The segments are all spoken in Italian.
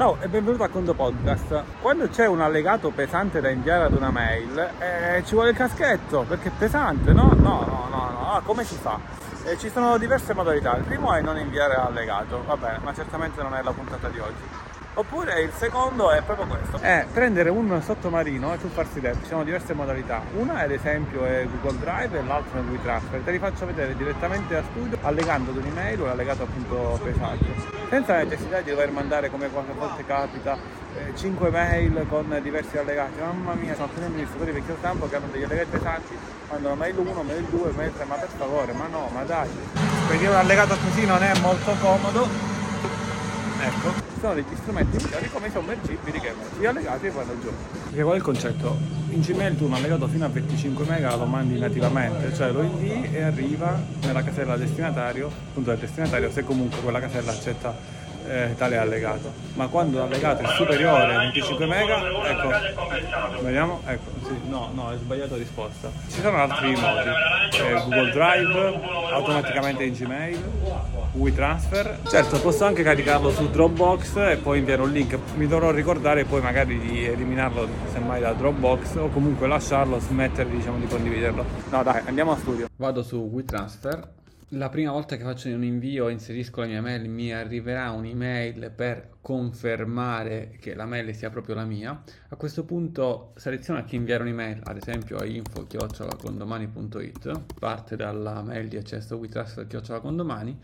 Ciao e benvenuto a Conto Podcast. Quando c'è un allegato pesante da inviare ad una mail, eh, ci vuole il caschetto perché è pesante, no? No, no, no, no. Ah, come si fa? Eh, ci sono diverse modalità. Il primo è non inviare allegato, va bene, ma certamente non è la puntata di oggi. Oppure il secondo è proprio questo, è prendere un sottomarino e tu farsi dentro, ci sono diverse modalità, una ad esempio è Google Drive e l'altra è WeTransfer, te li faccio vedere direttamente a studio allegando ad un'email o allegato appunto paesaggio, senza necessità di dover mandare come qualche volta capita eh, 5 mail con diversi allegati, mamma mia sono alcuni amministratori vecchio stampo che hanno degli allegati pesanti, mandano mail 1, mail 2, mail 3, ma per favore, ma no, ma dai, perché un allegato così non è molto comodo Ecco, sono degli strumenti migliori come i sommergibili che metti allegati e vanno giù. Perché qual è il concetto? In Gmail tu un allegato fino a 25 mega lo mandi nativamente, cioè lo invii e arriva nella casella destinatario, appunto del destinatario, se comunque quella casella accetta eh, tale allegato. Ma quando l'allegato è superiore a 25 mega, ecco, vediamo, ecco, sì, no, no, è sbagliato risposta. Ci sono altri modi, eh, Google Drive, automaticamente in Gmail, WeTransfer. Certo, posso anche caricarlo su Dropbox e poi inviare un link. Mi dovrò ricordare poi magari di eliminarlo semmai da Dropbox o comunque lasciarlo, smettere diciamo di condividerlo. No dai, andiamo a studio. Vado su WeTransfer la prima volta che faccio un invio e inserisco la mia mail mi arriverà un'email per confermare che la mail sia proprio la mia. A questo punto seleziono a chi inviare un'email, ad esempio a info-condomani.it, parte dalla mail di accesso WeTransfer-condomani,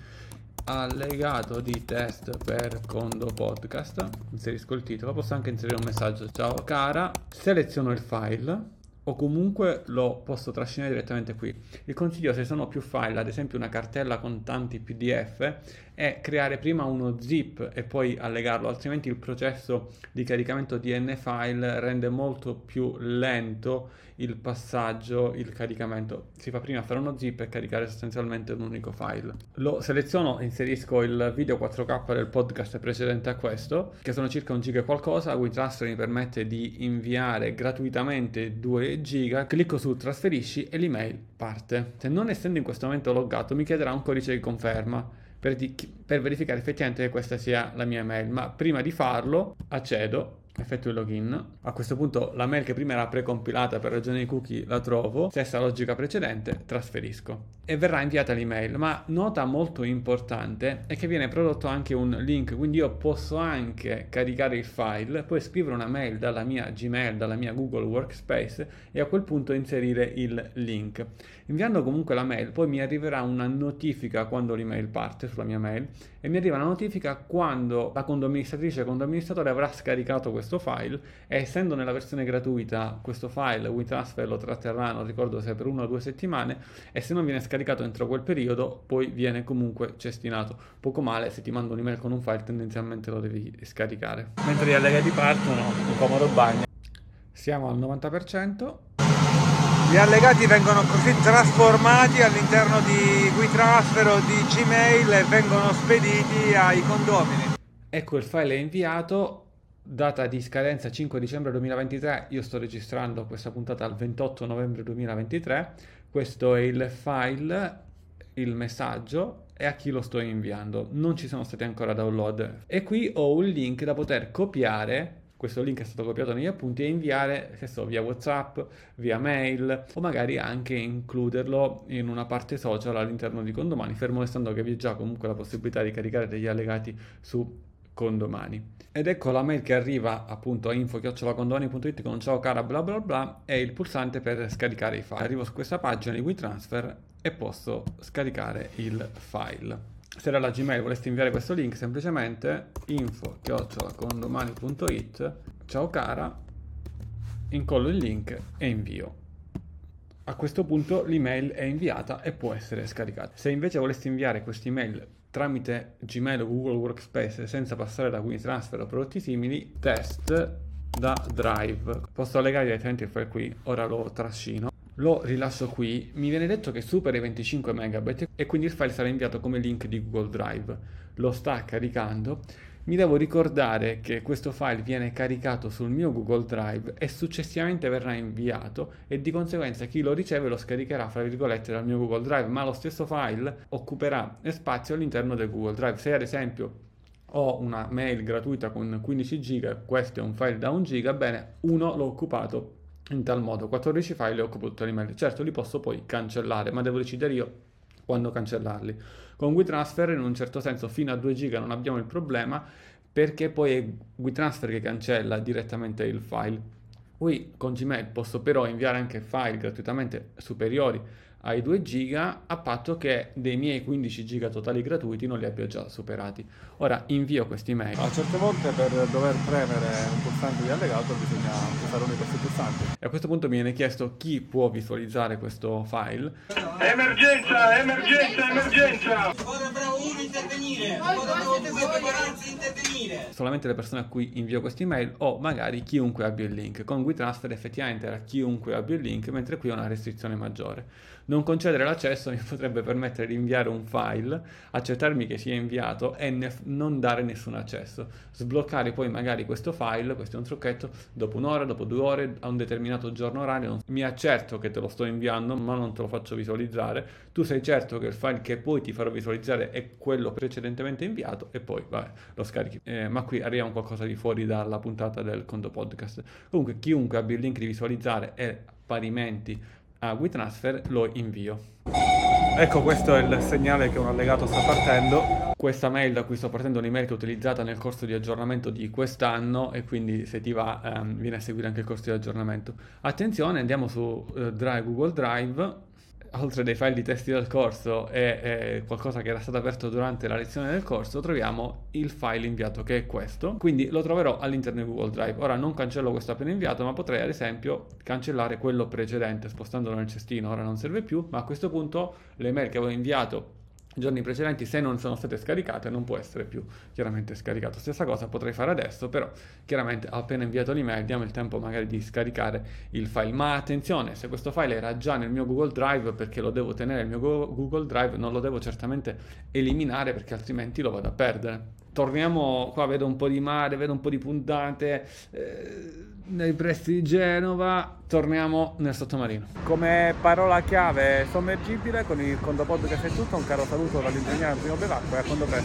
allegato di test per Condo Podcast, inserisco il titolo, posso anche inserire un messaggio, ciao cara, seleziono il file o comunque lo posso trascinare direttamente qui. Il consiglio se sono più file, ad esempio una cartella con tanti PDF, è creare prima uno zip e poi allegarlo, altrimenti il processo di caricamento di N file rende molto più lento il passaggio, il caricamento. Si fa prima fare uno zip e caricare sostanzialmente un unico file. Lo seleziono, inserisco il video 4K del podcast precedente a questo, che sono circa un giga e qualcosa, WeTransfer mi permette di inviare gratuitamente 2 giga, clicco su trasferisci e l'email parte. Se non essendo in questo momento loggato mi chiederà un codice di conferma per, di- per verificare effettivamente che questa sia la mia mail, ma prima di farlo accedo effettuo il login. A questo punto la mail che prima era precompilata per ragioni di cookie la trovo, stessa logica precedente, trasferisco e verrà inviata l'email. Ma nota molto importante è che viene prodotto anche un link, quindi io posso anche caricare il file, poi scrivere una mail dalla mia Gmail, dalla mia Google Workspace e a quel punto inserire il link. Inviando comunque la mail, poi mi arriverà una notifica quando l'email parte sulla mia mail e mi arriva una notifica quando la condoamministratrice o condoamministratore avrà scaricato questo file e essendo nella versione gratuita questo file WeTransfer lo tratterrà, non ricordo se per una o due settimane e se non viene scaricato entro quel periodo poi viene comunque cestinato. Poco male se ti mando un'email con un file tendenzialmente lo devi scaricare. Mentre gli allegati partono, un comodo bagno. Siamo al 90%. Gli allegati vengono così trasformati all'interno di WeTransfer o di Gmail e vengono spediti ai condomini. Ecco il file è inviato, data di scadenza 5 dicembre 2023, io sto registrando questa puntata al 28 novembre 2023, questo è il file, il messaggio e a chi lo sto inviando. Non ci sono stati ancora download. E qui ho un link da poter copiare questo link è stato copiato negli appunti e inviare, che so, via WhatsApp, via mail o magari anche includerlo in una parte social all'interno di Condomani, fermo restando che vi è già comunque la possibilità di caricare degli allegati su Condomani. Ed ecco la mail che arriva appunto a info-condomani.it con ciao cara bla bla bla e il pulsante per scaricare i file. Arrivo su questa pagina di WeTransfer e posso scaricare il file se dalla Gmail voleste inviare questo link semplicemente info-condomani.it ciao cara incollo il link e invio a questo punto l'email è inviata e può essere scaricata se invece voleste inviare questa email tramite Gmail o Google Workspace senza passare da WinTransfer o prodotti simili test da Drive posso allegare direttamente il file qui ora lo trascino lo rilascio qui, mi viene detto che supera i 25 MB e quindi il file sarà inviato come link di Google Drive. Lo sta caricando. Mi devo ricordare che questo file viene caricato sul mio Google Drive e successivamente verrà inviato e di conseguenza chi lo riceve lo scaricherà fra virgolette dal mio Google Drive, ma lo stesso file occuperà spazio all'interno del Google Drive. Se ad esempio ho una mail gratuita con 15 giga, questo è un file da 1 giga, bene, uno l'ho occupato in tal modo, 14 file e occupo tutte le mail. Certo, li posso poi cancellare, ma devo decidere io quando cancellarli. Con WeTransfer in un certo senso fino a 2 giga non abbiamo il problema perché poi è WeTransfer che cancella direttamente il file. Qui con Gmail posso però inviare anche file gratuitamente superiori ai 2 giga a patto che dei miei 15 giga totali gratuiti non li abbia già superati. Ora invio questi mail. A certe volte per dover premere un pulsante di allegato bisogna usare uno di questi pulsanti. E a questo punto mi viene chiesto chi può visualizzare questo file. Emergenza, emergenza, emergenza! Ora bravo uno intervenire, ora bravo due prepararsi intervenire. Solamente le persone a cui invio questi mail o magari chiunque abbia il link. Con WeTransfer effettivamente era chiunque abbia il link, mentre qui ho una restrizione maggiore. Non concedere l'accesso mi potrebbe permettere di inviare un file, accertarmi che sia inviato e ne- non dare nessun accesso. Sbloccare poi magari questo file, questo è un trucchetto, dopo un'ora, dopo due ore, a un determinato giorno orario, mi accerto che te lo sto inviando, ma non te lo faccio visualizzare. Tu sei certo che il file che poi ti farò visualizzare è quello precedentemente inviato e poi vabbè, lo scarichi. Eh, ma qui arriviamo a qualcosa di fuori dalla puntata del conto podcast. Comunque chiunque abbia il link di visualizzare e parimenti a WeTransfer lo invio. Ecco, questo è il segnale che un allegato sta partendo. Questa mail da cui sto partendo è un'email che ho utilizzata nel corso di aggiornamento di quest'anno e quindi se ti va ehm, vieni a seguire anche il corso di aggiornamento. Attenzione, andiamo su eh, Drive, Google Drive, oltre dei file di testi del corso e, e qualcosa che era stato aperto durante la lezione del corso, troviamo il file inviato che è questo, quindi lo troverò all'interno di Google Drive. Ora non cancello questo appena inviato, ma potrei ad esempio cancellare quello precedente spostandolo nel cestino, ora non serve più, ma a questo punto le mail che avevo inviato giorni precedenti se non sono state scaricate non può essere più chiaramente scaricato. Stessa cosa potrei fare adesso però chiaramente appena inviato l'email diamo il tempo magari di scaricare il file. Ma attenzione se questo file era già nel mio Google Drive perché lo devo tenere nel mio Google Drive non lo devo certamente eliminare perché altrimenti lo vado a perdere torniamo qua vedo un po' di mare vedo un po' di puntate eh, nei pressi di Genova torniamo nel sottomarino Come parola chiave sommergibile con il Condo Podcast è tutto. Un caro saluto dall'ingegnere Primo Bevacqua e a Condo Presto.